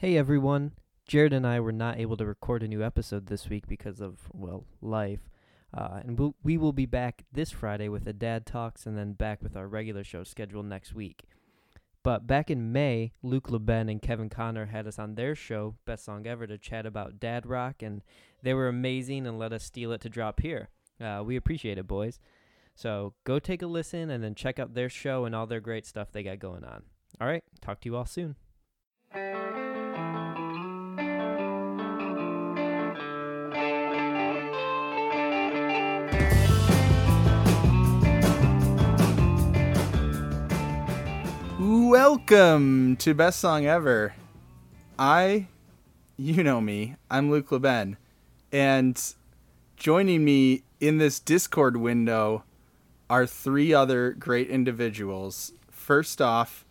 Hey everyone, Jared and I were not able to record a new episode this week because of, well, life. Uh, and we'll, we will be back this Friday with a Dad Talks and then back with our regular show scheduled next week. But back in May, Luke LeBen and Kevin Connor had us on their show, Best Song Ever, to chat about dad rock, and they were amazing and let us steal it to drop here. Uh, we appreciate it, boys. So go take a listen and then check out their show and all their great stuff they got going on. All right, talk to you all soon. Welcome to Best Song Ever. I, you know me, I'm Luke LeBen, and joining me in this Discord window are three other great individuals. First off,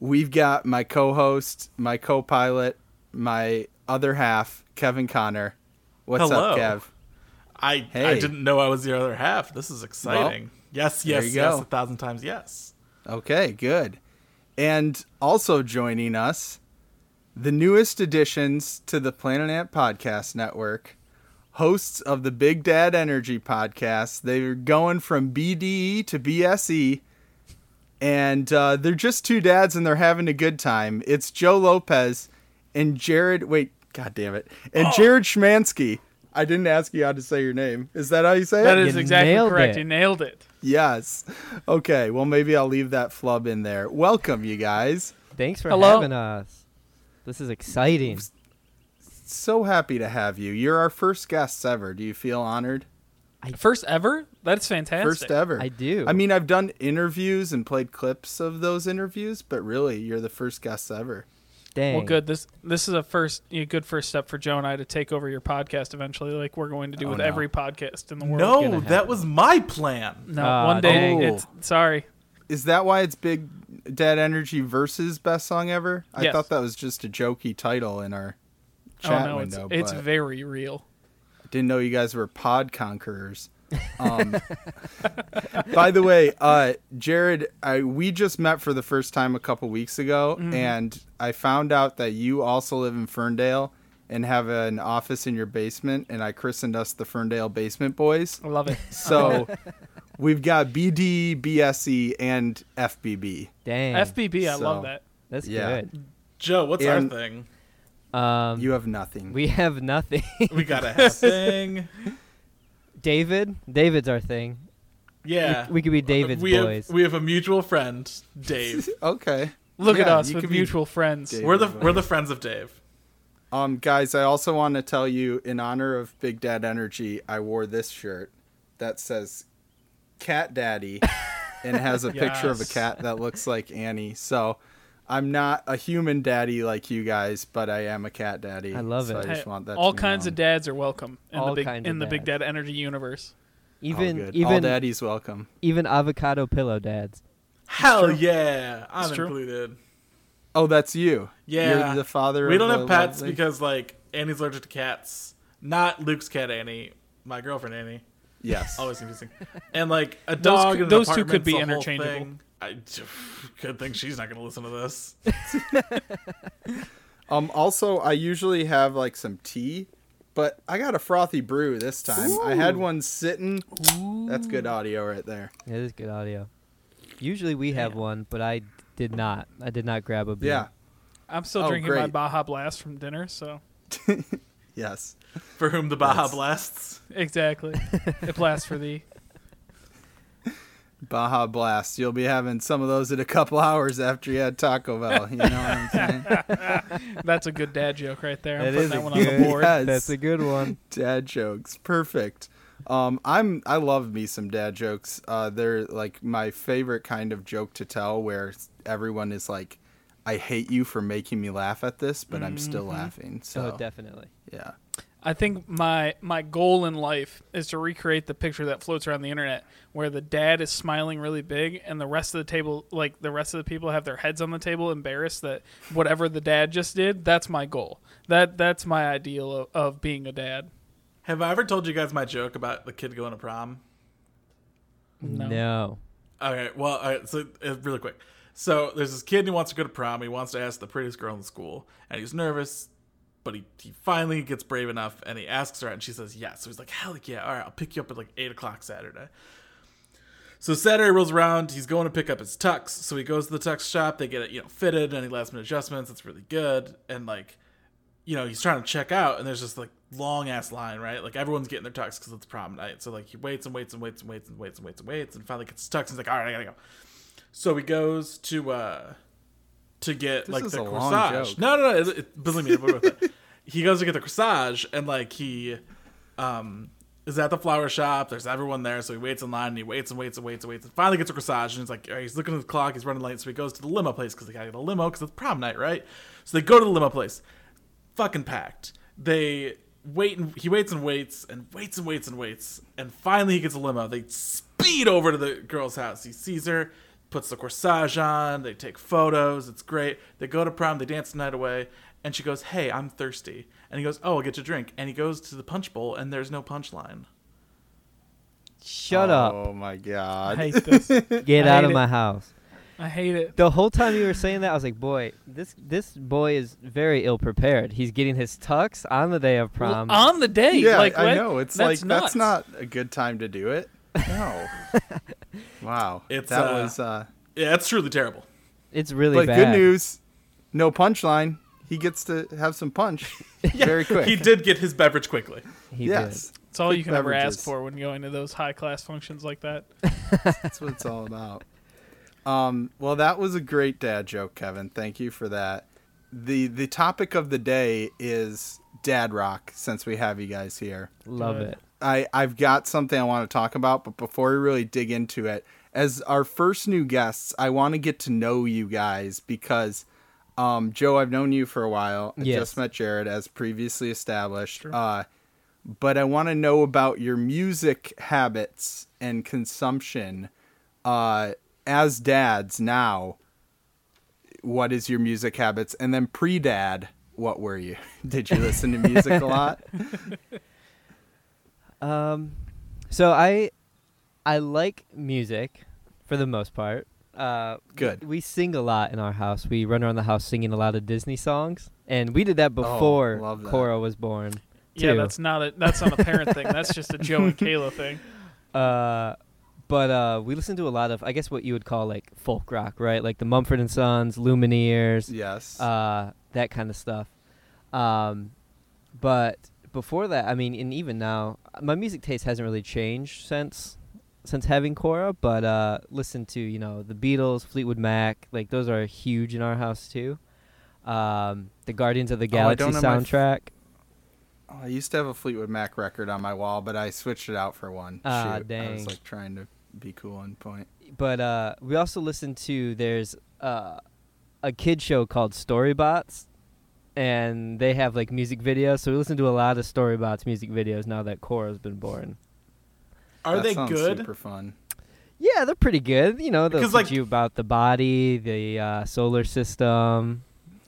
we've got my co-host, my co-pilot, my other half, Kevin Connor. What's Hello. up, Kev? I I didn't know I was the other half. This is exciting. yes, yes, yes, go. a thousand times yes. Okay, good. And also joining us, the newest additions to the Planet Ant Podcast Network, hosts of the Big Dad Energy Podcast. They're going from BDE to BSE, and uh, they're just two dads and they're having a good time. It's Joe Lopez and Jared. Wait, god damn it. And Oh. Jared Schmansky. I didn't ask you how to say your name. Is that how you say That it? is You exactly nailed correct. it. You nailed it. Yes. Okay. Well, maybe I'll leave that flub in there. Welcome, you guys. Thanks for Hello. having us. This is exciting. So happy to have you. You're our first guests ever. Do you feel honored? First ever? That's fantastic. First ever. I do. I mean, I've done interviews and played clips of those interviews, but really, you're the first guests ever. Dang. Well, good. This this is a first, a good first step for Joe and I to take over your podcast eventually, like we're going to do Oh, with no. every podcast in the world. No, that happen. was my plan. no, Ah, one day. dang. It's sorry. Is that why it's Big Dead Energy versus Best Song Ever? I Yes. thought that was just a jokey title in our chat oh no, window. it's it's very real. I didn't know you guys were pod conquerors. Um, by the way, uh, Jared, I, we just met for the first time a couple weeks ago, Mm-hmm. and I found out that you also live in Ferndale and have an office in your basement, and I christened us the Ferndale Basement Boys. I love it. So we've got BD, BSE, E, and FBB. Dang. FBB, I So- love that. That's Yeah. good. Joe, what's And- our thing? Um, You have nothing. we have nothing. We got a thing. David. David's our thing. Yeah. We could be David's we boys. Have, we have a mutual friend, Dave. okay. Look at us with mutual friends. Dave. we're the we're the friends of Dave. Um, guys, I also want to tell you, in honor of Big Dad Energy, I wore this shirt that says "Cat Daddy" and has a picture of a cat that looks like Annie. So, I'm not a human daddy like you guys, but I am a cat daddy. I love so it. I just want that. all to be kinds of dads are welcome in All the big in of the Big. Dad Energy universe. even all, good. even all daddies welcome. even avocado pillow dads. Hell yeah, I'm It's true. included. Oh, that's you. Yeah. You're the father. We of don't the have pets lovely- because like Annie's allergic to cats. Not Luke's cat Annie, my girlfriend Annie. yes. Always confusing. And like a dog. could- in those two could be a whole interchangeable. Thing. I good thing she's not going to listen to this. Um. Also, I usually have like some tea, but I got a frothy brew this time. I had one sitting. That's good audio right there. It is good audio. Usually we have Damn. one, but I did not. I did not grab a beer. Yeah. I'm still Oh, drinking my great. Baja Blast from dinner, so Yes. For whom the Baja That's- blasts. exactly. it blasts for thee. Baja Blast. You'll be having some of those in a couple hours after you had Taco Bell. You know what I'm saying? That's a good dad joke right there. I'm That putting is that a one on the good- board. Yes. That's a good one. dad jokes. Perfect. Um, I'm I love me some dad jokes. Uh, they're like my favorite kind of joke to tell, where everyone is like, "I hate you for making me laugh at this, but I'm still laughing." So oh, definitely. yeah. I think my my goal in life is to recreate the picture that floats around the internet where the dad is smiling really big and the rest of the table like the rest of the people have their heads on the table embarrassed that whatever the dad just did, that's my goal. That that's my ideal of, of being a dad. Have I ever told you guys my joke about the kid going to prom? No. No. Okay, well, all right, so uh, really quick. So there's this kid who wants to go to prom. He wants to ask the prettiest girl in the school, and he's nervous, but he, he finally gets brave enough and he asks her, out, and she says yes. So he's like, hell yeah, all right, I'll pick you up at like eight o'clock Saturday. So Saturday rolls around. He's going to pick up his tux. So he goes to the tux shop. They get it, you know, fitted, any last minute adjustments. It's really good. And like, you know, he's trying to check out, and there's just like long ass line, right? Like everyone's getting their tux because it's prom night. So like he waits and waits and waits and waits and waits and waits and waits, and finally gets his tux. And he's like, all right, I gotta go. So he goes to uh to get This like the corsage. No, no, no. It, it, believe me. He goes to get the corsage, and like he um is at the flower shop. There's everyone there, so he waits in line and he waits and waits and waits and waits, and finally gets a corsage. And he's like, right, he's looking at the clock, he's running late, so he goes to the limo place because they gotta get a limo because it's prom night, right? So they go to the limo place, fucking packed. They wait and he waits and waits and waits and waits and waits, and finally he gets a limo. They speed over to the girl's house. He sees her, puts the corsage on. They take photos. It's great. They go to prom. They dance the night away. And she goes, "Hey, I'm thirsty." And he goes, "Oh, I'll get you a drink." And he goes to the punch bowl, and there's no punchline. Shut up. Oh my God. I god. hate this. Get I out hate of it. my house. I hate it. The whole time you were saying that, I was like, boy, this this boy is very ill prepared. He's getting his tux on the day of Well, prom. on the day, yeah, like I what? know. It's That's like nuts. that's not a good time to do it. No. wow. It's, that uh, was uh Yeah, it's truly terrible. it's really but bad. good news. No punchline. He gets to have some punch very quick. He did get his beverage quickly. He yes. It's all you Quick can ever ask for when going to those high class functions like that. That's what it's all about. Um, well, that was a great dad joke, Kevin. Thank you for that. the The topic of the day is dad rock. Since we have you guys here. Love Good. it. I I've got something I want to talk about, but before we really dig into it, as our first new guests, I want to get to know you guys because, um, Joe, I've known you for a while. I Yes. just met Jared, as previously established. Uh, but I want to know about your music habits and consumption. Uh, as dads now, what is your music habits? And then pre-dad, what were you? Did you listen to music a lot? Um, so I I like music for the most part. Uh, Good. We, we sing a lot in our house. We run around the house singing a lot of Disney songs, and we did that before Oh, that. Cora was born. Yeah, that's not a that's not a parent thing. That's just a Joe and Kayla thing. Uh, but uh, we listen to a lot of, I guess, what you would call like folk rock, right? Like the Mumford and Sons, Lumineers, yes. uh, that kind of stuff. Um, but before that, I mean, and even now, my music taste hasn't really changed since since having Cora. But uh, listen to you know the Beatles, Fleetwood Mac, like those are huge in our house too. Um, the Guardians of the Oh, Galaxy f- soundtrack. Oh, I used to have a Fleetwood Mac record on my wall, but I switched it out for one. Ah, Shoot. I was like trying to be cool on point. but uh, we also listen to there's uh, a kid show called Storybots, and they have like music videos. So we listen to a lot of Storybots music videos now that Cora's been born. Are That they sounds good? Super fun. Yeah, they're pretty good. You know, they'll Because, teach like- you about the body, the uh, solar system,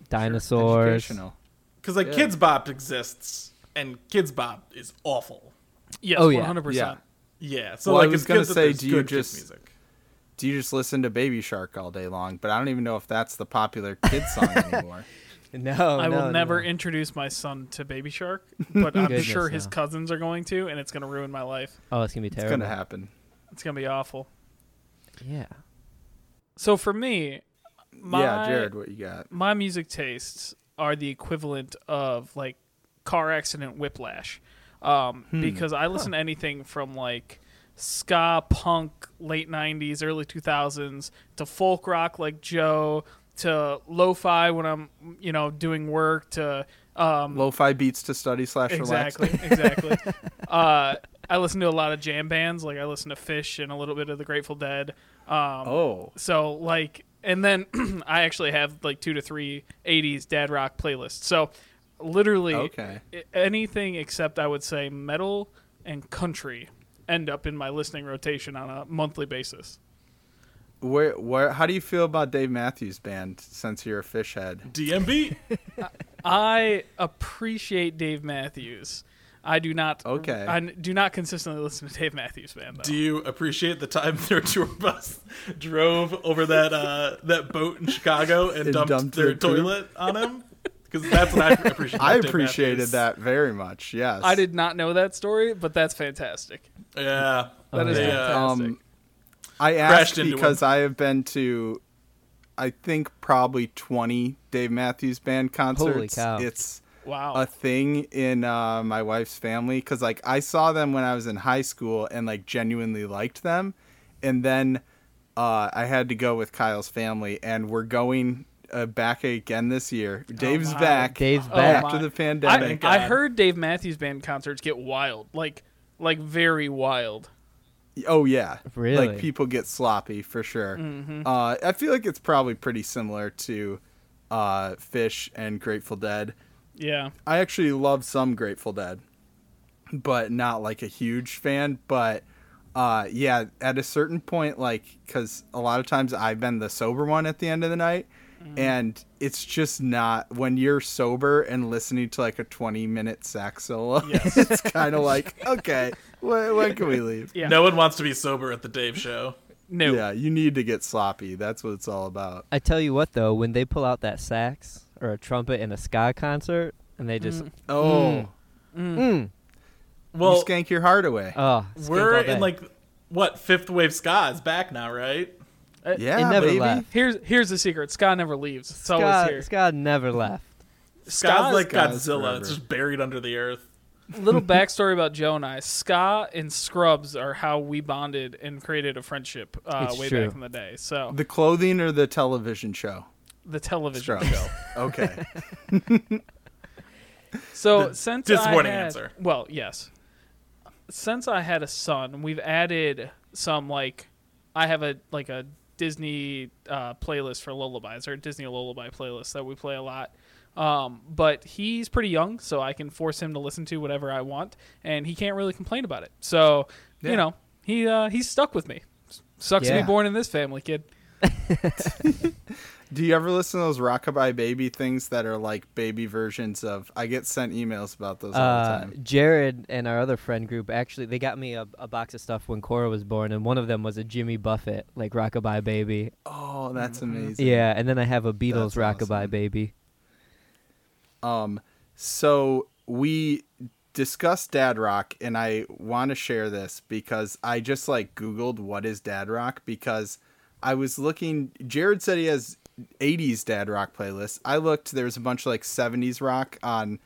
dinosaurs. Educational. Because like Yeah. Kidz Bop exists, and Kidz Bop is awful. Yes, Oh, yeah. one hundred percent. Yeah. So Well, I was gonna say, do you just- music? Do you just listen to Baby Shark all day long? But I don't even know if that's the popular kid song anymore. No, I no, will never no. introduce my son to Baby Shark, but I'm Goodness, sure his no. cousins are going to, and it's going to ruin my life. Oh, it's gonna be terrible. it's gonna happen. It's going to be awful. Yeah. So for me, my yeah, Jared, what you got? my music tastes are the equivalent of like car accident whiplash um, Hmm. because i listen to anything from like ska punk late 90s early 2000s to folk rock like joe to lo-fi when i'm you know doing work to um, Lo-fi beats to study slash relax. exactly exactly uh, i listen to a lot of jam bands like i listen to Phish and a little bit of the grateful dead um, Oh, so like, and then I actually have like two to three '80s dad rock playlists. So literally okay. anything except I would say metal and country end up in my listening rotation on a monthly basis. Where, where? How do you feel about Dave Matthews Band? Since you're a Phish head, DMB. I appreciate Dave Matthews. I do not. Okay. I do not consistently listen to Dave Matthews Band. Though. Do you appreciate the time their tour bus drove over that uh, that boat in Chicago and And dumped, dumped their their poop? toilet on him? Because that's what I appreciate. I about Dave appreciated Matthews. that very much. Yes. I did not know that story, but that's fantastic. Yeah, That is They, fantastic. Um, I asked because him. I have been to, I think probably twenty Dave Matthews Band concerts. cow. It's wow. a thing in uh, my wife's family because like I saw them when I was in high school and like genuinely liked them, and then uh, I had to go with Kyle's family, and we're going uh, back again this year. Dave's my. back. Dave's Oh back. after my. the pandemic. I God. heard Dave Matthews Band concerts get wild, like like very wild. Oh yeah, Really? Like people get sloppy for sure. Mm-hmm. Uh, I feel like it's probably pretty similar to uh, Phish and Grateful Dead. Yeah. I actually love some Grateful Dead, but not like a huge fan. But uh, yeah, at a certain point, like because a lot of times I've been the sober one at the end of the night, Mm-hmm. and it's just not when you're sober and listening to like a 20 minute sax solo. Yes. it's kind of like okay, when, when can we leave? Yeah. no one wants to be sober at the Dave show. No. Yeah, you need to get sloppy. That's what it's all about. I tell you what, though, when they pull out that sax or a trumpet in a ska concert, and they just Mm. Oh, Mm. Mm. Well, you skank your heart away. oh, skink we're all day. in like what fifth wave ska is back now, right? Uh, yeah, it never baby. left. Here's here's the secret. Ska never leaves. It's always ska, here. ska never left. Ska's Ska's like Ska's Godzilla; forever. it's just buried under the earth. Little backstory about Joe and I. Ska and Scrubs are how we bonded and created a friendship uh, It's way true. back in the day. So The clothing or the television show? the television Scrubs. show. Okay. So The since disappointing I had, answer. Well, yes. Since I had a son, we've added some like I have a like a Disney uh, playlist for lullabies or a Disney lullaby playlist that we play a lot. Um, but he's pretty young, so I can force him to listen to whatever I want, and he can't really complain about it. So Yeah. you know he uh, he's stuck with me. Sucks to be born in this family, kid. Do you ever listen to those Rockabye Baby things that are like baby versions of? I get sent emails about those all the Uh, time. Jared and our other friend group actually they got me a, a box of stuff when Cora was born, and one of them was a Jimmy Buffett like Rockabye Baby. Oh, that's Mm-hmm. amazing. Yeah, and then I have a Beatles That's Rockabye awesome. Baby. Um, so we discussed dad rock, and I want to share this because I just like Googled what is dad rock because I was looking. Jared said he has 80s dad rock playlists. I looked. There's a bunch of like 70s rock on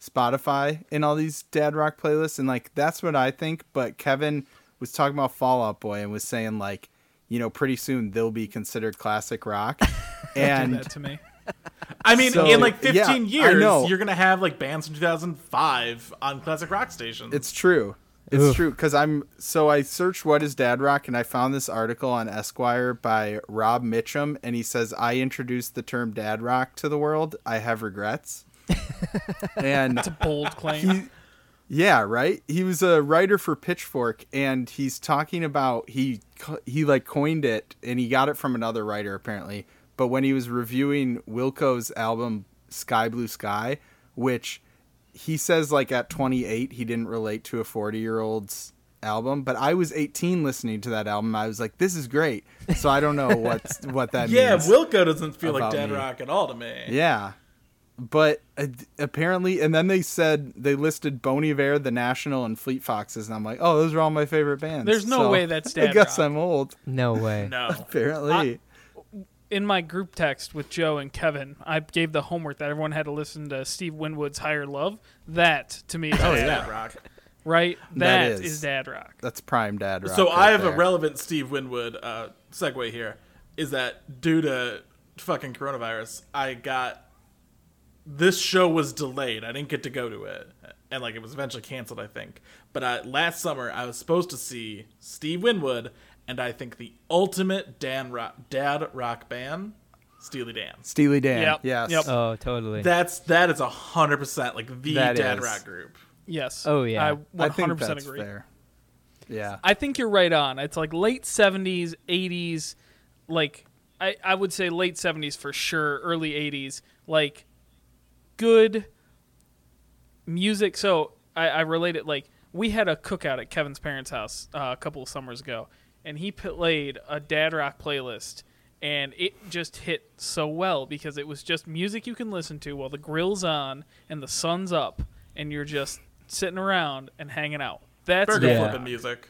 Spotify in all these dad rock playlists, and like that's what I think. But Kevin was talking about Fall Out Boy and was saying like, you know, pretty soon they'll be considered classic rock. And that to me. I mean, So, in like 15 I years, you're gonna have like bands from 2005 on classic rock stations. It's true. It's Oof. true because I'm so I searched what is dad rock and I found this article on Esquire by Rob Mitchum and he says I introduced the term dad rock to the world. I have regrets. and It's a bold claim. he yeah right he was a writer for pitchfork and he's talking about he he like coined it and he got it from another writer apparently but when he was reviewing wilco's album sky blue sky which he says like at 28 he didn't relate to a 40 year old's album but i was 18 listening to that album i was like this is great so i don't know what's what that yeah, means Yeah, Wilco doesn't feel like about dad me. rock at all to me. yeah. But uh, apparently, and then they said they listed Bon Iver, The National, and Fleet Foxes, and I'm like, oh, those are all my favorite bands. There's no So way that's I guess rock. I'm old. No way. No. Apparently, in my group text with Joe and Kevin, I gave the homework that everyone had to listen to Steve Winwood's "Higher Love." That to me is Oh, dad yeah. rock, right? That that is. is. dad rock. that's prime dad rock. So right I have a relevant Steve Winwood uh, segue here. Is that due to fucking coronavirus? I got this show was delayed. I didn't get to go to it, and like it was eventually canceled, I think. But uh, last summer, I was supposed to see Steve Winwood, and I think the ultimate Dan rock, dad rock band, Steely Dan. Steely Dan. Yep, Yes. yep. Oh, totally. That's that is a hundred percent like the That dad is. rock group. Yes. Oh, yeah. I I 100 think percent agree. fair. Yeah. I think you're right on. It's like late 70s, 80s, like I, I would say late 70s for sure, early 80s, like good music. So I, I, I relate it like we had a cookout at Kevin's parents' house uh, a couple of summers ago, and he played a dad rock playlist, and it just hit so well because it was just music you can listen to while the grill's on and the sun's up, and you're just sitting around and hanging out. That's Burger dad Yeah. flipping music.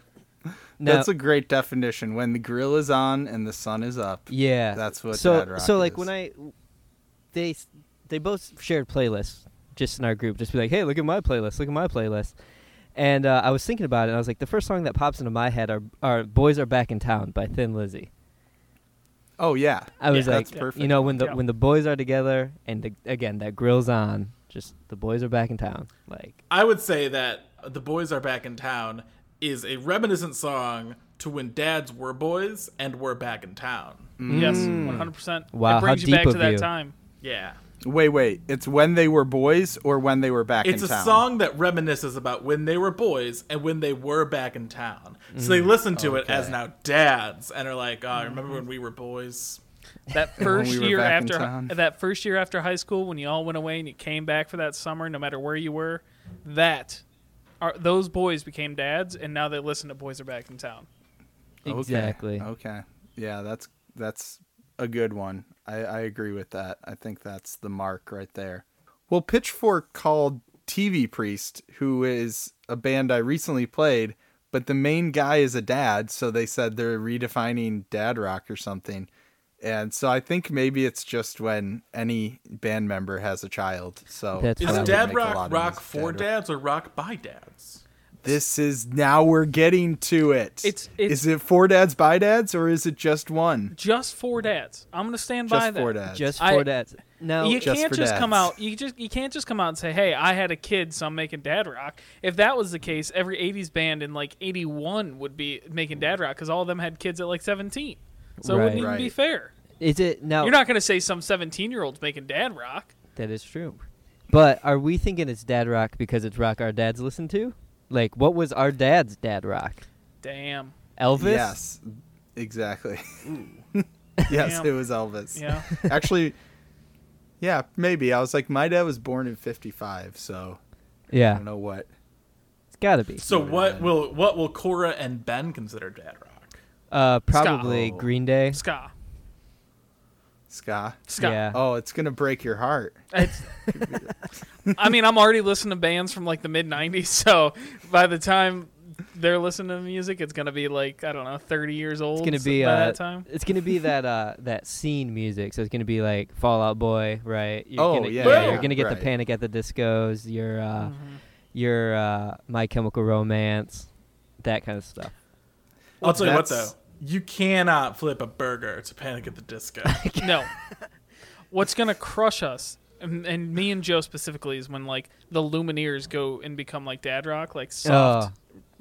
Now, That's a great definition. When the grill is on and the sun is up. yeah. That's what so dad rock so like is. when I they they both shared playlists just in our group, just be like, hey, look at my playlist, look at my playlist. And uh, I was thinking about it, and I was like, the first song that pops into my head are, are "Boys Are Back in Town" by Thin Lizzy. Oh yeah. I was Yeah, like, that's perfect. you know, when the Yeah. when the boys are together, and the, again that grill's on, just the boys are back in town. Like, I would say that "The Boys Are Back in Town" is a reminiscent song to when dads were boys and were back in town. Yes, Mm. one hundred percent. Wow, it brings how you back deep to of that you. time. Yeah. Wait, wait. It's when they were boys or when they were back It's a in town. song that reminisces about when they were boys and when they were back in town. So they listen to it as now dads and are like, oh, remember when we were boys? That first we year after that first year after high school, when you all went away and you came back for that summer, no matter where you were, that are those boys became dads, and now they listen to "Boys Are Back in Town." Okay. exactly. Okay. Yeah, that's that's a good one. I, I agree with that. I think that's the mark right there. Well, Pitchfork called TV Priest, who is a band I recently played, but the main guy is a dad, so they said they're redefining dad rock or something. And so I think maybe it's just when any band member has a child. So That's Is dad make a lot rock rock for dad dads or rock by dads? This is now we're getting to it. It's- it's- is it four dads by dads or is it just one? Just four dads. I'm gonna stand by that Just that. for dads. Just I- for dads. No, you just can't for just come out. You just you can't just come out and say, "Hey, I had a kid, so I'm making dad rock." If that was the case, every '80s band in like '81 would be making dad rock because all of them had kids at like 17. So it wouldn't even be fair. is it now? You're not gonna say some 17 year olds making dad rock. That is true. But are we thinking it's dad rock because it's rock our dads listen to? Like, what was our dad's dad rock? Damn. Elvis? Yes, exactly. yes, Damn. it was Elvis. Yeah. Actually, yeah, maybe. I was like, my dad was born in '55, so yeah. I don't know what. it's gotta be. So Yeah. what will what will Cora and Ben consider dad rock? Uh, probably Ska. Green Day. Ska. Ska. Ska. Yeah. Oh, it's gonna break your heart. It's, I mean, I'm already listening to bands from like the mid '90s, so by the time they're listening to music, it's gonna be like I don't know, 30 years old. It's gonna so be by uh, that time. it's gonna be that uh that scene music. So it's gonna be like Fall Out Boy, right? You're Oh, gonna, yeah, yeah, You're gonna get right. the Panic at the Discos. Your uh, Mhm. your uh, My Chemical Romance, that kind of stuff. I'll tell you what though, That's- you cannot flip a burger to Panic at the Disco. No. What's gonna crush us, and, and me and Joe specifically, is when like the Lumineers go and become like dad rock, like soft,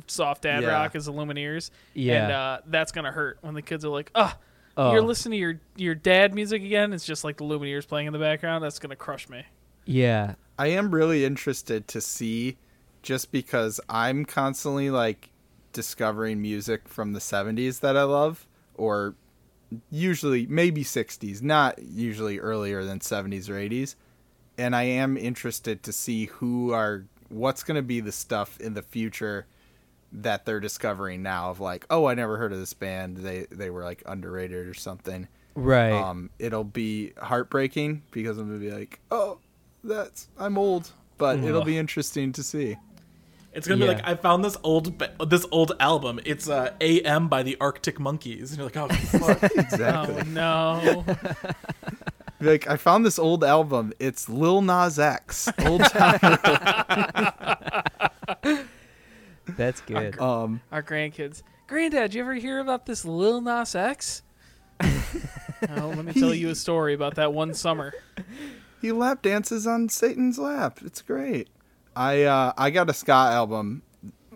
soft dad Yeah. rock is the Lumineers. Yeah. And uh, that's gonna hurt when the kids are like, "Ah, Oh, you're listening to your your dad music again." It's just like the Lumineers playing in the background. That's gonna crush me. yeah. I am really interested to see, just because I'm constantly like discovering music from the 70s that I love, or usually maybe 60s, not usually earlier than 70s or 80s. And I am interested to see who are what's going to be the stuff in the future that they're discovering now of like, oh, I never heard of this band. They they were like underrated or something. Right. Um, it'll be heartbreaking because I'm gonna be like, oh, that's I'm old, but it'll be interesting to see. It's gonna be like I found this old this old album. It's uh, "A.M." by the Arctic Monkeys, and you're like, oh fuck. Exactly. Oh no. Like I found this old album. It's Lil Nas X, old time. That's good. um, Our grandkids. Granddad, you ever hear about this Lil Nas X? oh, let me tell you a story about that one summer. he lap dances on Satan's lap. It's great. I uh, I got a ska album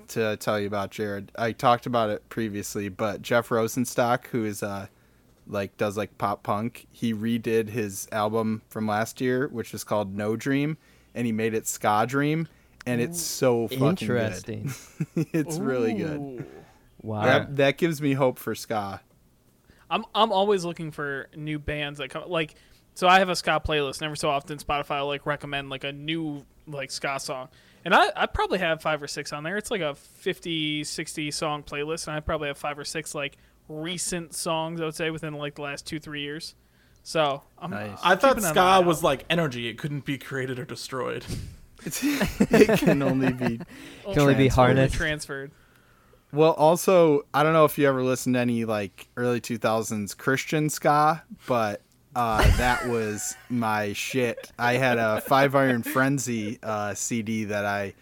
to tell you about, Jared. I talked about it previously, but Jeff Rosenstock, who is uh like does like pop punk, he redid his album from last year, which is called No Dream, and he made it Ska Dream, and it's so fucking Interesting. good. it's really good. Wow. That that gives me hope for ska. I'm I'm always looking for new bands that come like So I have a ska playlist. And every so often, Spotify will like recommend like a new like ska song, and I I probably have five or six on there. It's like a 50, 60 song playlist, and I probably have five or six like recent songs. I would say within like the last two three years. So I'm, Nice. I thought keeping ska was like energy; it couldn't be created or destroyed. it can only be. Can only be harnessed. transferred. Well, also, I don't know if you ever listened to any like early 2000s Christian ska, but uh, that was my shit. I had a Five Iron Frenzy uh, CD that I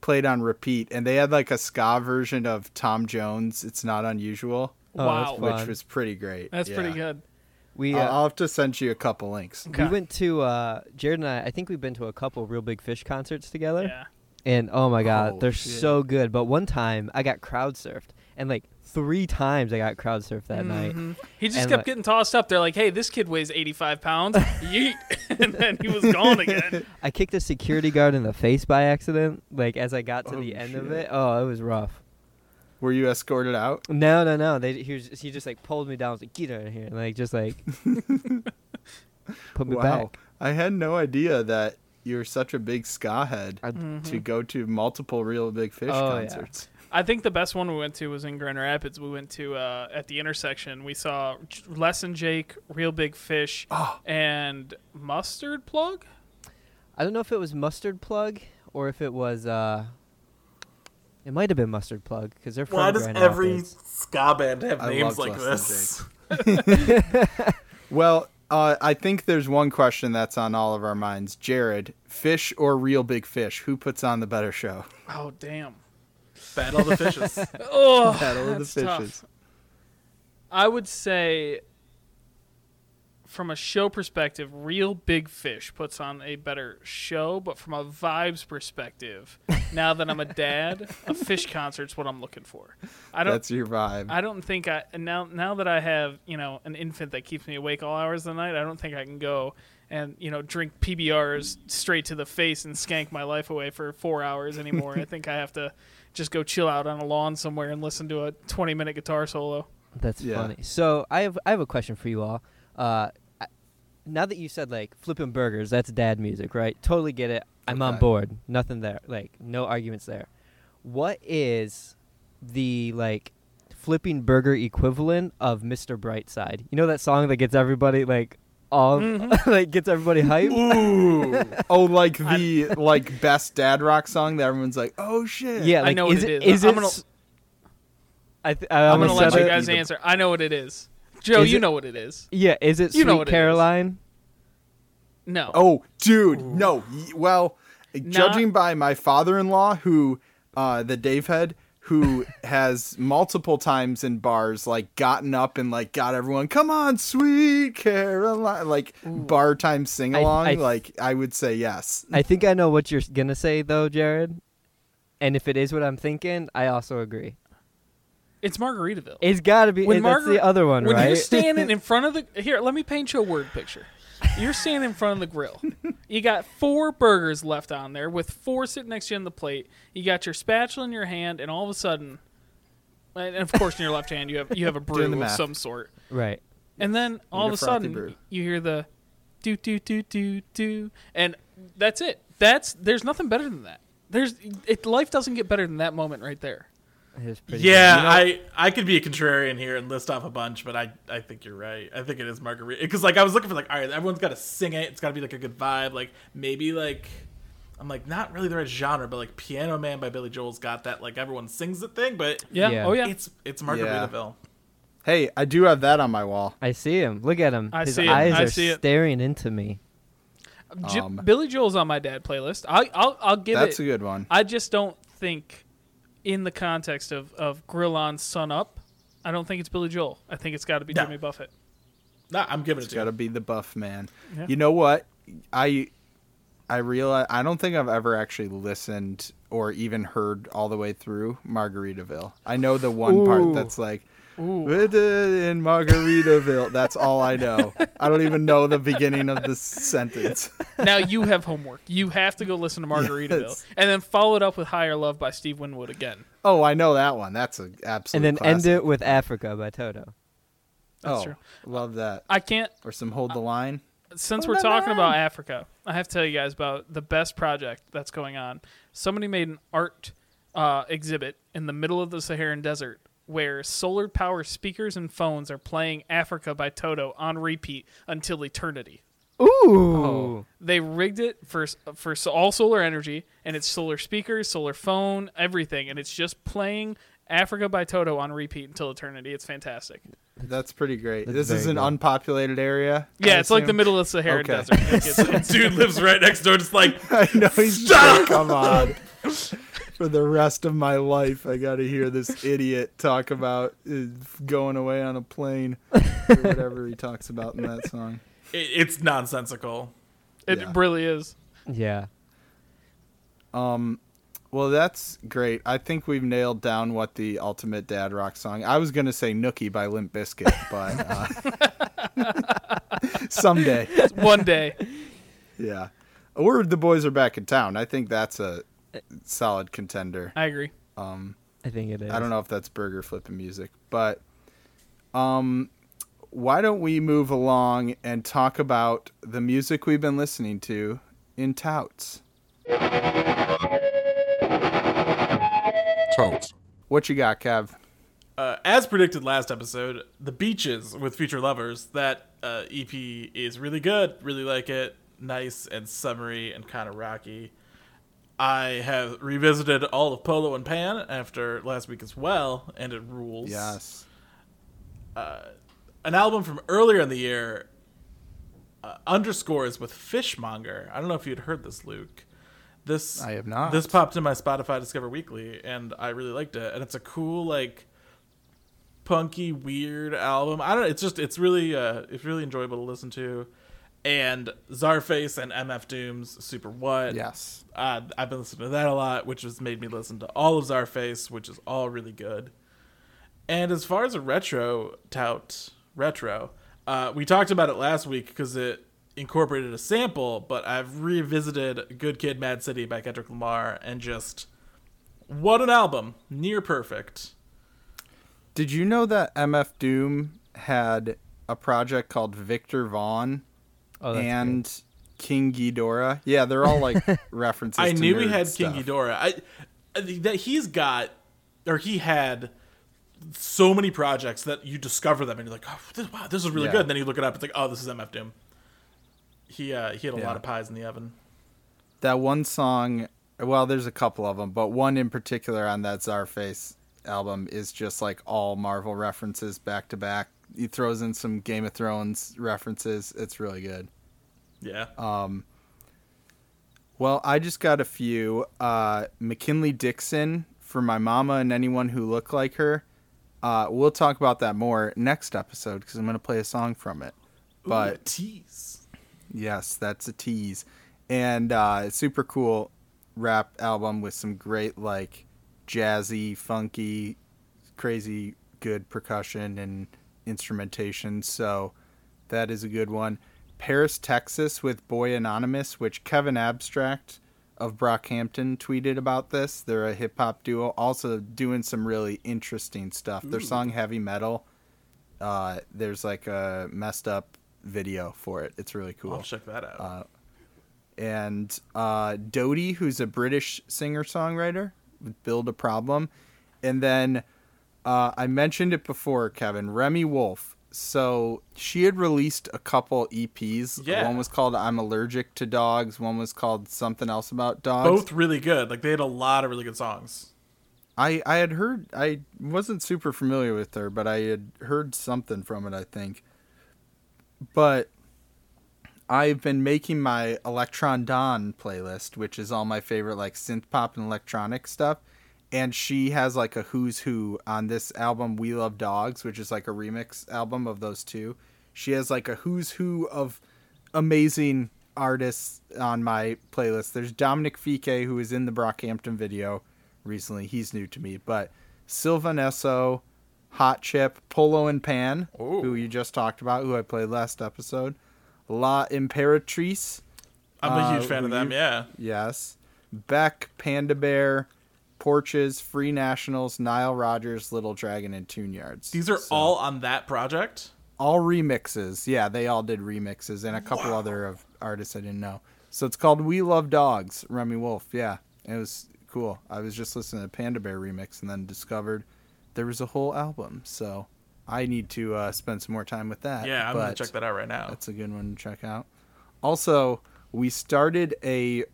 played on repeat, and they had like a ska version of Tom Jones. It's not unusual, Oh, that's wow, which was pretty great. that's Yeah. pretty good. We I'll, uh, I'll have to send you a couple links. Okay. we went to uh, Jared and I. I think we've been to a couple real big fish concerts together, Yeah. and oh my god, Oh, they're shit. so good. But one time I got crowd surfed, and like three times I got crowd surfed that night. Mhm. He just And, kept like- getting tossed up. They're like, "Hey, this kid weighs 85 pounds." Yeet. and then he was gone again. I kicked a security guard in the face by accident. Like as I got to Oh, the end of it, oh, it was rough. Were you escorted out? No, no, no. They he was he just like pulled me down. Was like, get out of here, and like just like put me wow, back. I had no idea that you're such a big ska head I- to go to multiple real big fish Oh, yeah. Concerts. I think the best one we went to was in Grand Rapids. We went to uh, at the intersection. We saw Less Than Jake, Real Big Fish, Oh. and Mustard Plug. I don't know if it was mustard plug or if it was uh. It might have been mustard plug because they're from Why does Grand every Rapids. ska band have I names like Less this? Well, uh, I think there's one question that's on all of our minds. Jared, Phish or real big fish? Who puts on the better show? Oh damn! Battle of the Fishes. Oh, Battle of the that's tough. Fishes. I would say, from a show perspective, Real Big Fish puts on a better show. But from a vibes perspective, now that I'm a dad, a Phish concert's what I'm looking for. I don't. That's your vibe. I don't think I now now that I have you know an infant that keeps me awake all hours of the night. I don't think I can go and you know drink PBRs straight to the face and skank my life away for four hours anymore. I think I have to just go chill out on a lawn somewhere and listen to a 20 minute guitar solo. That's Yeah. funny. So I have I have a question for you all. Uh, I- now that you said like flipping burgers, that's dad music, right? Totally get it. I'm on board. Nothing there. Like no arguments there. What is the like flipping burger equivalent of Mr. Brightside? You know that song that gets everybody like all Mhm. like gets everybody hyped. Ooh. oh, like the like best dad rock song that everyone's like, oh shit. Yeah, I know what is it it is. is I'm it gonna- s- I th- I I'm gonna let you guys Either- answer. I know what it is. Joe, Is you it- know what it is. Yeah, is it You know Sweet what it is. Caroline? No. Oh, dude, no. y- Well, judging by my father-in-law, who uh, the Dave head, who has multiple times in bars like gotten up and like got everyone, come on, sweet Caroline, like bar time sing along. I- like I would say yes. I think I know what you're gonna say though, Jared. And if it is what I'm thinking, I also agree. It's Margaritaville. It's got to be. When it- that's the other one, right? when right? you're standing in front of the here, let me paint you a word picture. You're standing in front of the grill. You got four burgers left on there with four sitting next to you on the plate. You got your spatula in your hand, and all of a sudden, and of course in your left hand you have you have a Doing brew the of math. some sort. right. And then all of a a frothy sudden brew. you hear the do do do do do, and that's it. That's there's nothing better than that. There's it. Life doesn't get better than that moment right there. It's pretty Yeah, good. I I could be a contrarian here and list off a bunch, but I I think you're right. I think it is Margarita because like I was looking for like all right, everyone's got to sing it. It's got to be like a good vibe. Like maybe like I'm like not really the right genre, but like Piano Man by Billy Joel's got that like everyone sings the thing, but Yeah. Yeah. Oh yeah. it's it's Margaritaville. Hey, I do have that on my wall. I see him. Look at him. I His see it. eyes I are see it. staring into me. J- Um, Billy Joel's on my dad playlist. I, I'll I'll give That's it. That's a good one. I just don't think, in the context of of Grill on Sun Up, I don't think it's Billy Joel. I think it's got to be No. Jimmy Buffett. No, I'm giving It's it It's got to to be the buff man. Yeah. You know what? I I realize I don't think I've ever actually listened or even heard all the way through Margaritaville. I know the one Ooh. part that's like Ooh. "With it in Margaritaville. That's all I know. I don't even know the beginning of the sentence. now you have homework. You have to go listen to Margaritaville, Yes. and then follow it up with Higher Love by Steve Winwood again. Oh, I know that one. That's an absolute. and then end it with Africa by Toto. That's oh, true. Love that. I can't. Or some hold the line. since we're talking about Africa, I have to tell you guys about the best project that's going on. Somebody made an art uh, exhibit in the middle of the Saharan desert where solar power speakers and phones are playing Africa by Toto on repeat until eternity. Ooh. Oh. They rigged it for for all solar energy, and it's solar speakers, solar phone, everything, and it's just playing Africa by Toto on repeat until eternity. It's fantastic. That's pretty great. That's this is an good. unpopulated area. Yeah, I it's like the middle of the Saharan Okay. desert. Like, it's- it's- Dude lives right next door, just like I know he's just like, come on. For the rest of my life, I got to hear this idiot talk about uh, going away on a plane or whatever he talks about in that song. it, it's nonsensical. it Yeah. really is. Yeah. Um, well, that's great. I think we've nailed down what the ultimate dad rock song. I was gonna say "Nookie" by Limp Bizkit, but uh, someday, One day. yeah. Or "The Boys Are Back in Town." I think that's a solid contender. I agree. Um, I think it is. I don't know if that's burger flipping music, but um, why don't we move along and talk about the music we've been listening to in touts? Touts. What you got, Kev? Uh, as predicted last episode, the beaches with future lovers. That uh, EP is really good. Really like it. Nice and summery and kind of rocky. I have revisited all of Polo and Pan after last week as well, and it rules. Yes. an album from earlier in the year uh, underscores with Fishmonger. I don't know if you'd heard this, Luke. This I have not. This popped in my Spotify Discover Weekly, and I really liked it. And it's a cool, like, punky, weird album. I don't. It's just it's really uh it's really enjoyable to listen to. And Czarface and MF Doom's Super What. Yes. Uh, I've been listening to that a lot, which has made me listen to all of Czarface, which is all really good. And as far as a retro tout, retro, uh, we talked about it last week because it incorporated a sample, but I've revisited Good Kid, Mad City by Kendrick Lamar, and just what an album! Near perfect. Did you know that MF Doom had a project called Viktor Vaughn Oh, that's and King Geedorah? Yeah, they're all like references. I to knew he nerd had stuff. King Geedorah. I, I that he's got, or he had so many projects that you discover them and you're like, oh, this, wow, this is really Yeah. good. And then you look it up, it's like, oh, this is MF Doom. He uh, he had a Yeah. lot of pies in the oven. That one song. Well, there's a couple of them, but one in particular on that Czarface album is just like all Marvel references back to back. He throws in some Game of Thrones references. It's really good. Yeah. Um, well, I just got a few. Uh, McKinley Dixon for my mama and anyone who looked like her. Uh, we'll talk about that more next episode because I'm going to play a song from it. Ooh, But tease. yes, that's a tease. And uh, super cool rap album with some great, like, jazzy, funky, crazy good percussion and instrumentation. So that is a good one. Paris, Texas with Boy Anonymous, which Kevin Abstract of Brockhampton tweeted about this. They're a hip hop duo, also doing some really interesting stuff. Their song Heavy Metal, uh, there's like a messed up video for it. It's really cool I'll check that out. Uh, and uh, Dodie, who's a British singer songwriter, with Build a Problem. And then uh, I mentioned it before, Kevin, Remi Wolf. So she had released a couple EPs. Yeah. One was called I'm Allergic to Dogs, one was called something else about dogs. Both really good. Like they had a lot of really good songs. I, I had heard, I wasn't super familiar with her, but I had heard something from it, I think. But I've been making my Electron Dawn playlist, which is all my favorite like synth pop and electronic stuff. And she has like a who's who on this album, We Love Dogs, which is like a remix album of those two. She has like a who's who of amazing artists on my playlist. There's Dominic Fike, who is in the Brockhampton video recently. He's new to me, but Sylvan Esso, Hot Chip, Polo and Pan, Ooh. who you just talked about, who I played last episode. L'Impératrice, I'm a Uh, huge fan of them. you- Yeah. yes. Beck, Panda Bear, Porches, Free Nationals, Nile Rodgers, Little Dragon, and Tune Yards. These are So, all on that project. all remixes. Yeah, they all did remixes and a couple other of artists I didn't know. So it's called We Love Dogs, Remi Wolf. Yeah, it was cool. I was just listening to Panda Bear remix and then discovered there was a whole album. So I need to uh, spend some more time with that. Yeah, I'm gonna check that out right now. That's a good one to check out. Also, we started a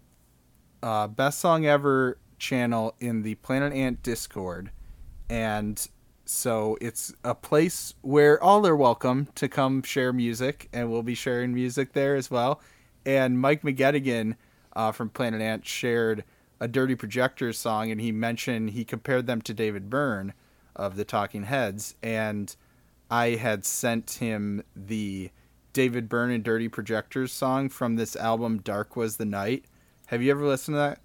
uh, best song ever channel in the Planet Ant Discord, and so it's a place where all are welcome to come share music, and we'll be sharing music there as well. And Mike McGettigan uh, from Planet Ant shared a Dirty Projectors song, and he mentioned he compared them to David Byrne of the Talking Heads, and I had sent him the David Byrne and Dirty Projectors song from this album Dark Was the Night. Have you ever listened to that?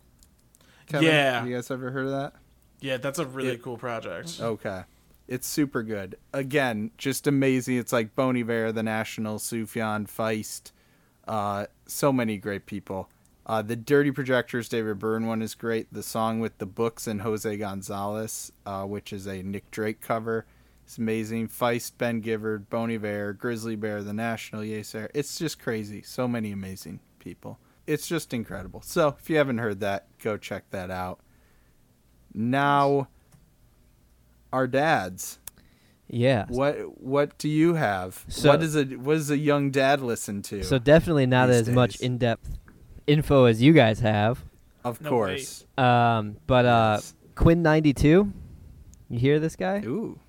Kevin? Yeah. Have you guys ever heard of that? Yeah, that's a really Yeah. cool project. Okay. It's super good. Again, just amazing. It's like Bon Iver, The National, Sufjan, Feist. Uh, so many great people. Uh, the Dirty Projectors David Byrne one is great. The song with the books and Jose Gonzalez, uh, which is a Nick Drake cover, is amazing. Feist, Ben Gibbard, Bon Iver, Grizzly Bear, The National, Yeasayer. It's just crazy. So many amazing people. It's just incredible. So if you haven't heard that, go check that out. Now, our dads. Yeah. What what do you have? So- what does a what does a young dad listen to? So definitely not these as much in-depth info as you guys have. of No course. Um, but uh, Yes. Quinn ninety two. You hear this guy? Ooh.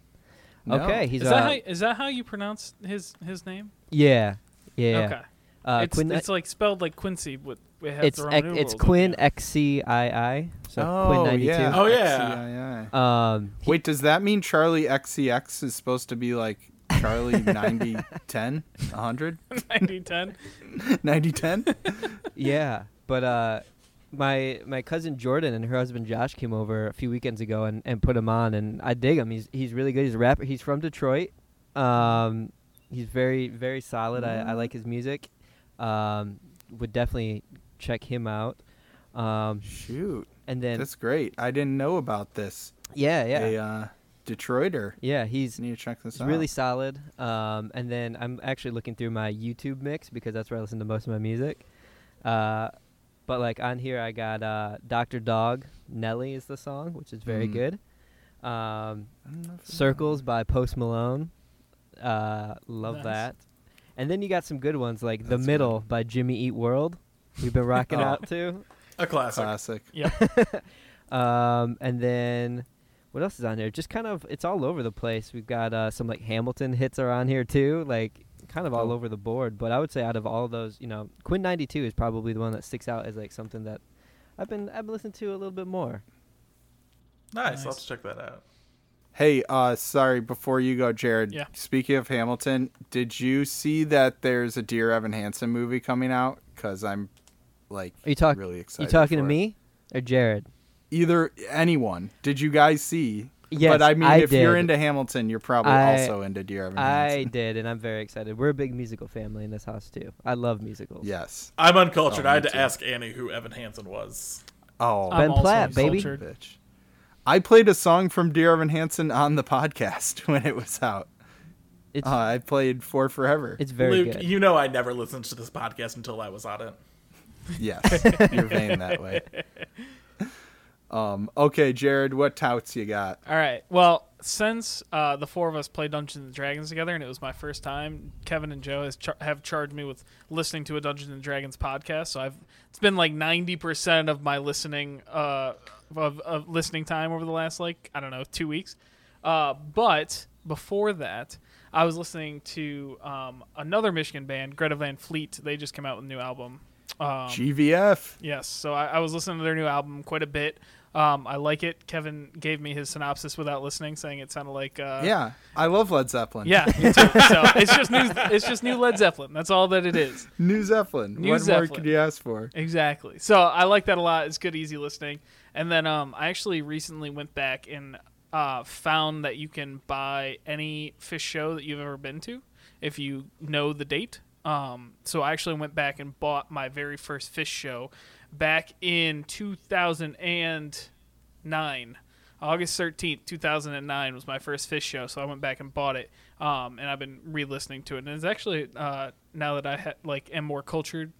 No. Okay, he's Is uh, how is that how you pronounce his his name? yeah, yeah. Okay. Uh, it's, Quinn, it's like spelled like Quincy, but it has it's the Roman it's. Quinn X C I I. So oh, Quinn ninety two. yeah. Oh, yeah. XCII. Um, he- Wait, does that mean Charlie XCX is supposed to be like Charlie 90 10 100 9010. 90 10? yeah, but uh, my my cousin Jordan and her husband Josh came over a few weekends ago and, and put him on, and I dig him. He's he's really good. He's a rapper. He's from Detroit. Um, he's very very solid. I, I like his music. Um, would definitely check him out. Um, Shoot. and then That's great. I didn't know about this. yeah yeah A uh, Detroiter. yeah he's Need to check this It's out. really solid. Um, and then I'm actually looking through my YouTube mix because that's where I listen to most of my music. Uh, but like on here, I got uh, Doctor Dog, Nelly is the song, which is very Mm. good. Um, I don't know if I- Circles by Post Malone, uh, love Nice. that. And then you got some good ones like The That's Middle by Jimmy Eat World. We've been rocking Oh. out to. A classic. Classic. Um, and then what else is on here? Just kind of, it's all over the place. We've got uh, some like Hamilton hits are on here too, like kind of all Oh. over the board. But I would say out of all those, you know, Quinn ninety two is probably the one that sticks out as like something that I've been I've been listening to a little bit more. Nice. I'll have to check that out. Hey, uh, sorry, before you go, Jared. Yeah. Speaking of Hamilton, did you see that there's a Dear Evan Hansen movie coming out? Because I'm, like, Are you talking? really excited. you excited. talking to it. me or Jared? Either anyone. Did you guys see? Yes, but I mean, if you're into Hamilton, you're probably I- also into Dear Evan Hansen. I did, and I'm very excited. We're a big musical family in this house too. I love musicals. Yes. I'm uncultured. Oh, I had me to too. ask Annie who Evan Hansen was. Oh, I'm Ben Platt, baby. bitch. I played a song from Dear Evan Hansen on the podcast when it was out. It's Uh, I played For Forever. it's very Luke, good. you know I never listened to this podcast until I was on it. Yes, you're vain that way. Um, okay, Jared, what touts you got? All right. Well, since uh, the four of us play Dungeons and Dragons together, and it was my first time, Kevin and Joe has char- have charged me with listening to a Dungeons and Dragons podcast. So I've it's been like ninety percent of my listening uh, of, of listening time over the last like I don't know two weeks. Uh, but before that, I was listening to um, another Michigan band, Greta Van Fleet. They just came out with a new album. Um, GVF. Yes, so I, I was listening to their new album quite a bit. Um, I like it. Kevin gave me his synopsis without listening, saying it sounded like uh, yeah, I love Led Zeppelin. yeah, me too. so it's just new. It's just new Led Zeppelin. That's all that it is. New Zeppelin. New what more Zeppelin. could you ask for? Exactly. So I like that a lot. It's good, easy listening. And then um, I actually recently went back and uh, found that you can buy any Phish show that you've ever been to if you know the date. Um, so I actually went back and bought my very first Phish show back in 2009. August 13th, 2009 was my first Phish show, so I went back and bought it. Um, and I've been re-listening to it, and it's actually uh, now that I ha- like am more cultured,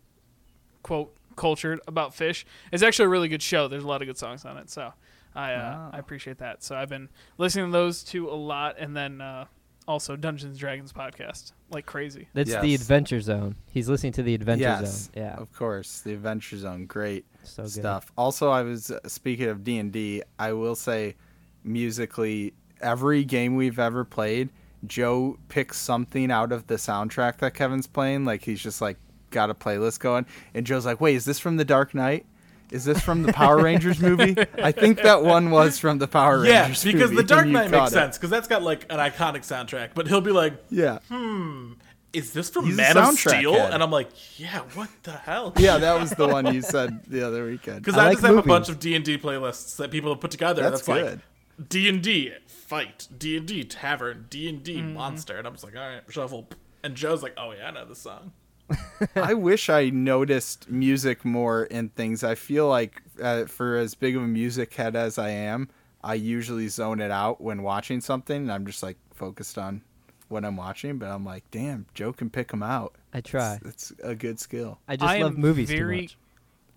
quote cultured about Phish, it's actually a really good show. There's a lot of good songs on it, so I uh, Wow. I appreciate that. So I've been listening to those two a lot, and then uh, also Dungeons and Dragons podcast like crazy. That's the Adventure Zone. He's listening to the Adventure yes, Zone. Yeah, of course, the Adventure Zone, great so good. stuff. Also, I was uh, speaking of D and D. I will say, musically, every game we've ever played, Joe picks something out of the soundtrack that Kevin's playing. Like he's just like got a playlist going, and Joe's like, "Wait, is this from the Dark Knight?" Is this from the Power Rangers movie? I think that one was from the Power Yeah, Rangers Yeah, because movie, the Dark Knight makes it. sense because that's got like an iconic soundtrack. But he'll be like, Yeah. hmm. "Is this from He's Man of Steel?" head. And I'm like, "Yeah, what the hell?" Yeah, that was the one you said the other weekend. Because I I, like just have a bunch of D and D playlists that people have put together. That's That's, like good. D and D fight, D and D tavern, D and D monster, and I'm just like, all right, shuffle. And Joe's like, oh yeah, I know this song. I wish I noticed music more in things. I feel like uh, for as big of a music head as I am, I usually zone it out when watching something. And I'm just like focused on what I'm watching. But I'm like, damn, Joe can pick them out. I try. It's, it's a good skill. I just I love movies very, too much.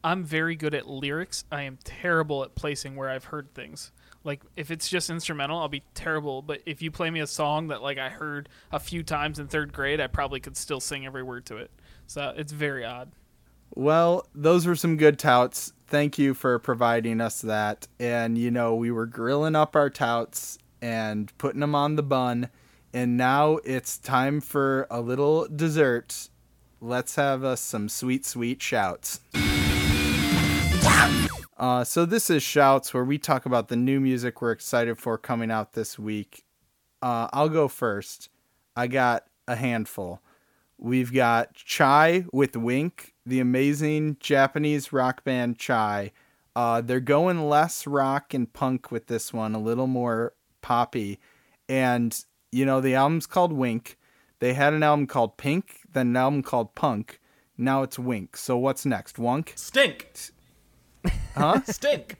I'm very good at lyrics. I am terrible at placing where I've heard things. Like if it's just instrumental, I'll be terrible. But if you play me a song that like I heard a few times in third grade, I probably could still sing every word to it. So it's very odd. Well, those were some good touts. Thank you for providing us that. And, you know, we were grilling up our touts and putting them on the bun. And now it's time for a little dessert. Let's have us some sweet, sweet shouts. Uh, so this is shouts where we talk about the new music we're excited for coming out this week. Uh, I'll go first. I got a handful. We've got Chai with Wink, the amazing Japanese rock band Chai. Uh, they're going less rock and punk with this one, a little more poppy. And, you know, the album's called Wink. They had an album called Pink, then an album called Punk. Now it's Wink. So what's next? Wunk? Stink, Huh? stink,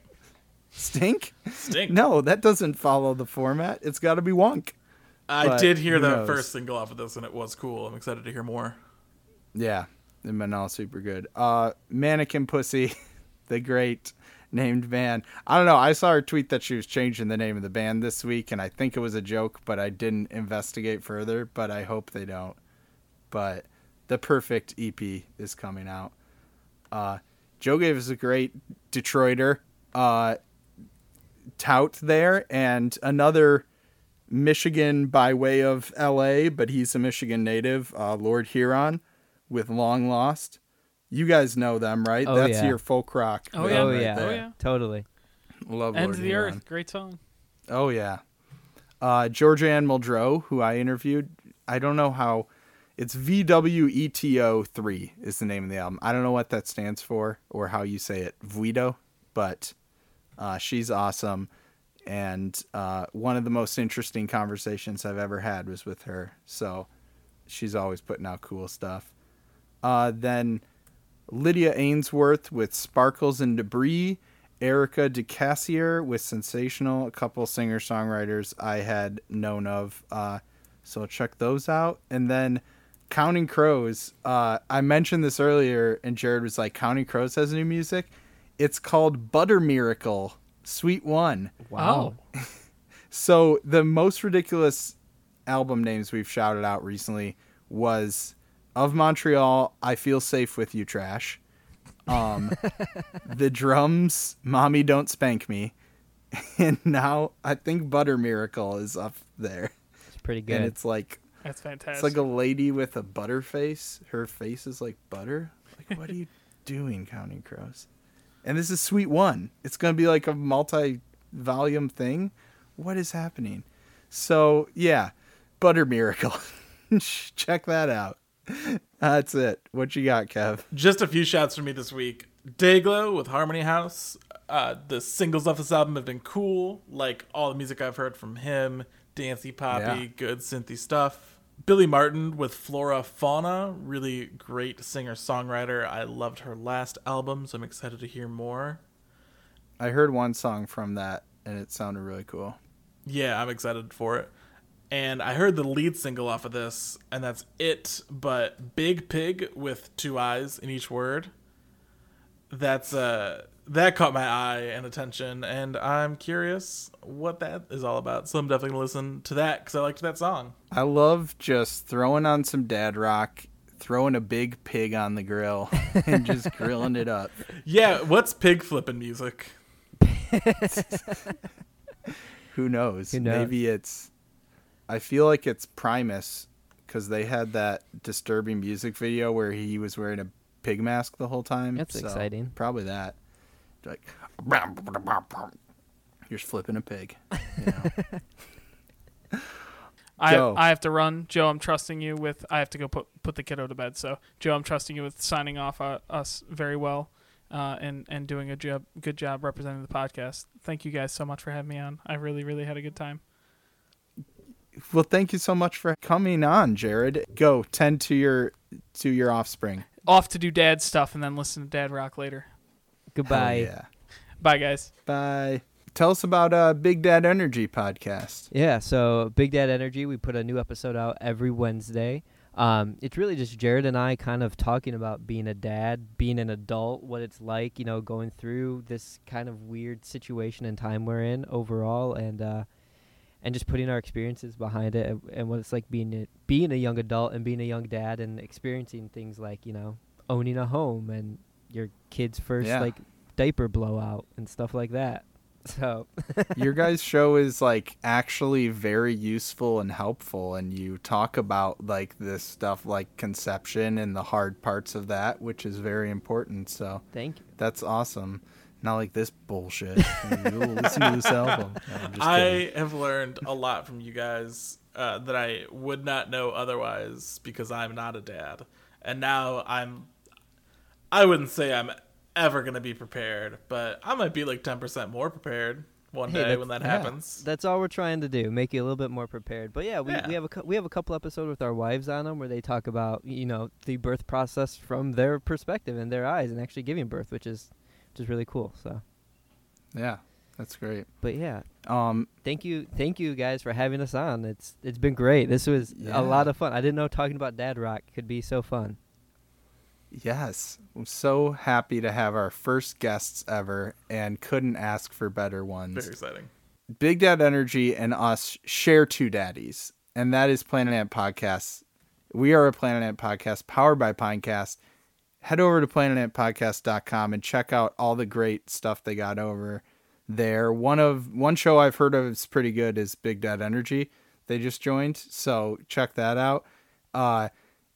Stink? stink. No, that doesn't follow the format. It's got to be Wonk. I but did hear the knows? first single off of this, and it was cool. I'm excited to hear more. Yeah, they've been all super good. Uh, Mannequin Pussy, the great named band. I don't know. I saw her tweet that she was changing the name of the band this week, and I think it was a joke, but I didn't investigate further. But I hope they don't. But the perfect EP is coming out. Uh, Joe gave us a great Detroiter uh, tout there, and another Michigan by way of LA, but he's a Michigan native, uh, Lord Huron with Long Lost. You guys know them, right? Oh, That's yeah. your folk rock. Oh, yeah. Oh right yeah. Oh, yeah. Totally. Love End Lord of the Huron. Earth, great song. Oh yeah. Uh, Georgia Anne Muldrow, who I interviewed, I don't know how. It's VWETO three is the name of the album. I don't know what that stands for or how you say it, Vuido, but uh, she's awesome. And uh, one of the most interesting conversations I've ever had was with her. So she's always putting out cool stuff. Uh, then Lydia Ainsworth with Sparkles and Debris, Erika de Casier with Sensational, a couple singer songwriters I had known of. Uh, so check those out. And then Counting Crows, uh, I mentioned this earlier, and Jared was like, Counting Crows has new music. It's called Butter Miracle, Sweet One. Wow. So the most ridiculous album names we've shouted out recently was of Montreal, I Feel Safe with You Trash. Um The Drums, Mommy Don't Spank Me. And now I think Butter Miracle is up there. It's pretty good. And it's like That's fantastic. it's like a lady with a butter face. Her face is like butter. Like what are you doing, Counting Crows? And this is Sweet One. It's gonna be like a multi volume thing. What is happening? So yeah, Butter Miracle. Check that out. That's it. What you got, Kev? Just a few shouts from me this week. Dayglow with Harmony House. Uh, the singles off this album have been cool, like all the music I've heard from him. Dancey poppy, Yeah. good synthy stuff. Billie Marten with Flora Fauna, really great singer songwriter. I loved her last album, so I'm excited to hear more. I heard one song from that and it sounded really cool. Yeah, I'm excited for it. And I heard the lead single off of this, and that's it, but Biig Piig with two eyes in each word. That's uh that caught my eye and attention, and I'm curious what that is all about. So I'm definitely gonna listen to that because I liked that song. I love just throwing on some dad rock, throwing a big pig on the grill, and just grilling it up. Yeah, what's pig flipping music? Who knows? Who knows? Maybe it's. I feel like it's Primus because they had that disturbing music video where he was wearing a pig mask the whole time. That's so exciting. Probably that. Like, you're just flipping a pig. You know? I Joe. I have to run. Joe, I'm trusting you with. I have to go put put the kiddo to bed. So, Joe, I'm trusting you with signing off uh, us very well, uh, and and doing a job good job representing the podcast. Thank you guys so much for having me on. I really really had a good time. well, thank you so much for coming on, Jared. Go tend to your to your offspring. Off to do dad stuff and then listen to dad rock later. Hell Goodbye. yeah. Bye guys. Bye. Tell us about uh, Big Dad Energy podcast. Yeah, so Big Dad Energy, we put a new episode out every Wednesday. Um, it's really just Jared and I kind of talking about being a dad, being an adult, what it's like, you know, going through this kind of weird situation and time we're in overall, and uh, and just putting our experiences behind it, and, and what it's like being a, being a young adult and being a young dad, and experiencing things like you know owning a home and your kid's first Yeah. like diaper blowout and stuff like that. So Your guys' show is like actually very useful and helpful, and you talk about like this stuff like conception and the hard parts of that, which is very important. So thank you. that's awesome. Not like this bullshit. You'll listen to this album. No, I'm just I kidding. have learned a lot from you guys uh, that I would not know otherwise because I'm not a dad, and now I'm. I wouldn't say I'm ever gonna be prepared, but I might be like ten percent more prepared one Hey, day when that yeah. happens. That's all we're trying to do, make you a little bit more prepared. But yeah, we, Yeah. we have a we have a couple episodes with our wives on them where they talk about you know the birth process from their perspective and their eyes and actually giving birth, which is which is really cool. So, yeah, that's great. but yeah, Um, thank you thank you guys for having us on. It's it's been great. This was Yeah. a lot of fun. I didn't know talking about dad rock could be so fun. Yes, I'm so happy to have our first guests ever, and couldn't ask for better ones. Very exciting. Big Dad Energy and us share two daddies, and that is Planet Ant Podcast. We are a Planet Ant podcast powered by Pinecast. Head over to planetantpodcast.com and check out all the great stuff they got over there. One of one show I've heard of is pretty good is Big Dad Energy. They just joined, so check that out. Uh,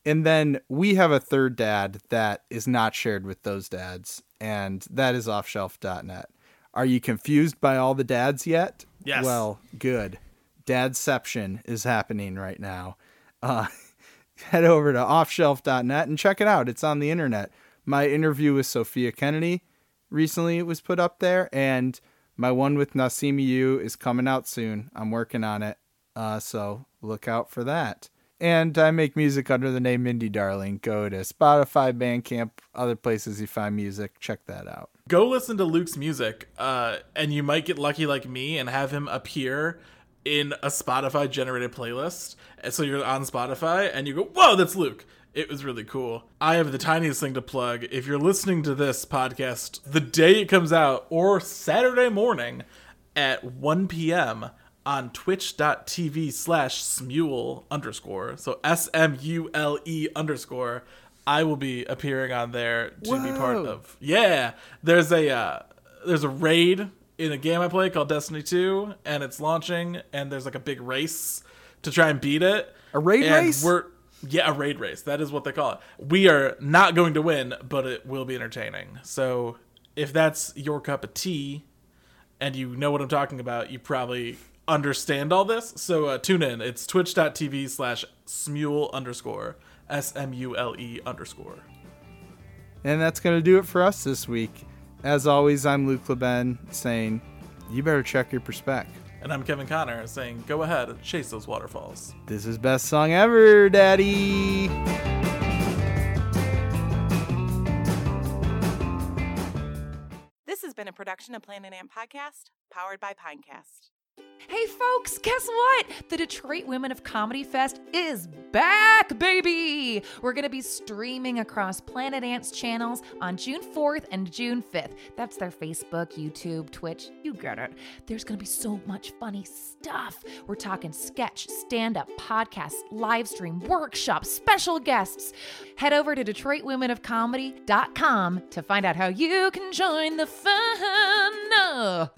and then we have a third dad that is not shared with those dads, and that is offshelf.net. Are you confused by all the dads yet? Yes. Well, good. Dadception is happening right now. Uh, head over to offshelf.net and check it out. It's on the internet. My interview with Sophia Kennedy recently was put up there, and my one with Nasimi Yu is coming out soon. I'm working on it, uh, so look out for that. And I make music under the name Indie Darling. Go to Spotify, Bandcamp, other places you find music. Check that out. Go listen to Luke's music, uh, and you might get lucky like me and have him appear in a Spotify generated playlist. So you're on Spotify and you go, "Whoa, that's Luke." It was really cool. I have the tiniest thing to plug. If you're listening to this podcast the day it comes out or Saturday morning at 1 p.m. on twitch.tv slash smule underscore. So S M U L E underscore. I will be appearing on there to be part of. Yeah. There's a uh, there's a raid in a game I play called Destiny 2 and it's launching and there's like a big race to try and beat it. A raid And race? We're yeah, a raid race. That is what they call it. We are not going to win, but it will be entertaining. So if that's your cup of tea and you know what I'm talking about, you probably understand all this. So uh, tune in. It's twitch.tv slash smule underscore S M U L E underscore. And that's going to do it for us this week. As always, I'm Luke LeBen saying, you better check your perspec. And I'm Kevin Connor saying, go ahead, chase those waterfalls. This is best song ever, Daddy. This has been a production of Planet Ant Podcast, powered by Pinecast. Hey, folks, guess what? The Detroit Women of Comedy Fest is back, baby! We're to be streaming across Planet Ants channels on June 4th and June 5th. That's their Facebook, YouTube, Twitch. You get it. There's to be so much funny stuff. We're talking sketch, stand up, podcast, live stream, workshops, special guests. Head over to DetroitWomenOfComedy.com to find out how you can join the fun.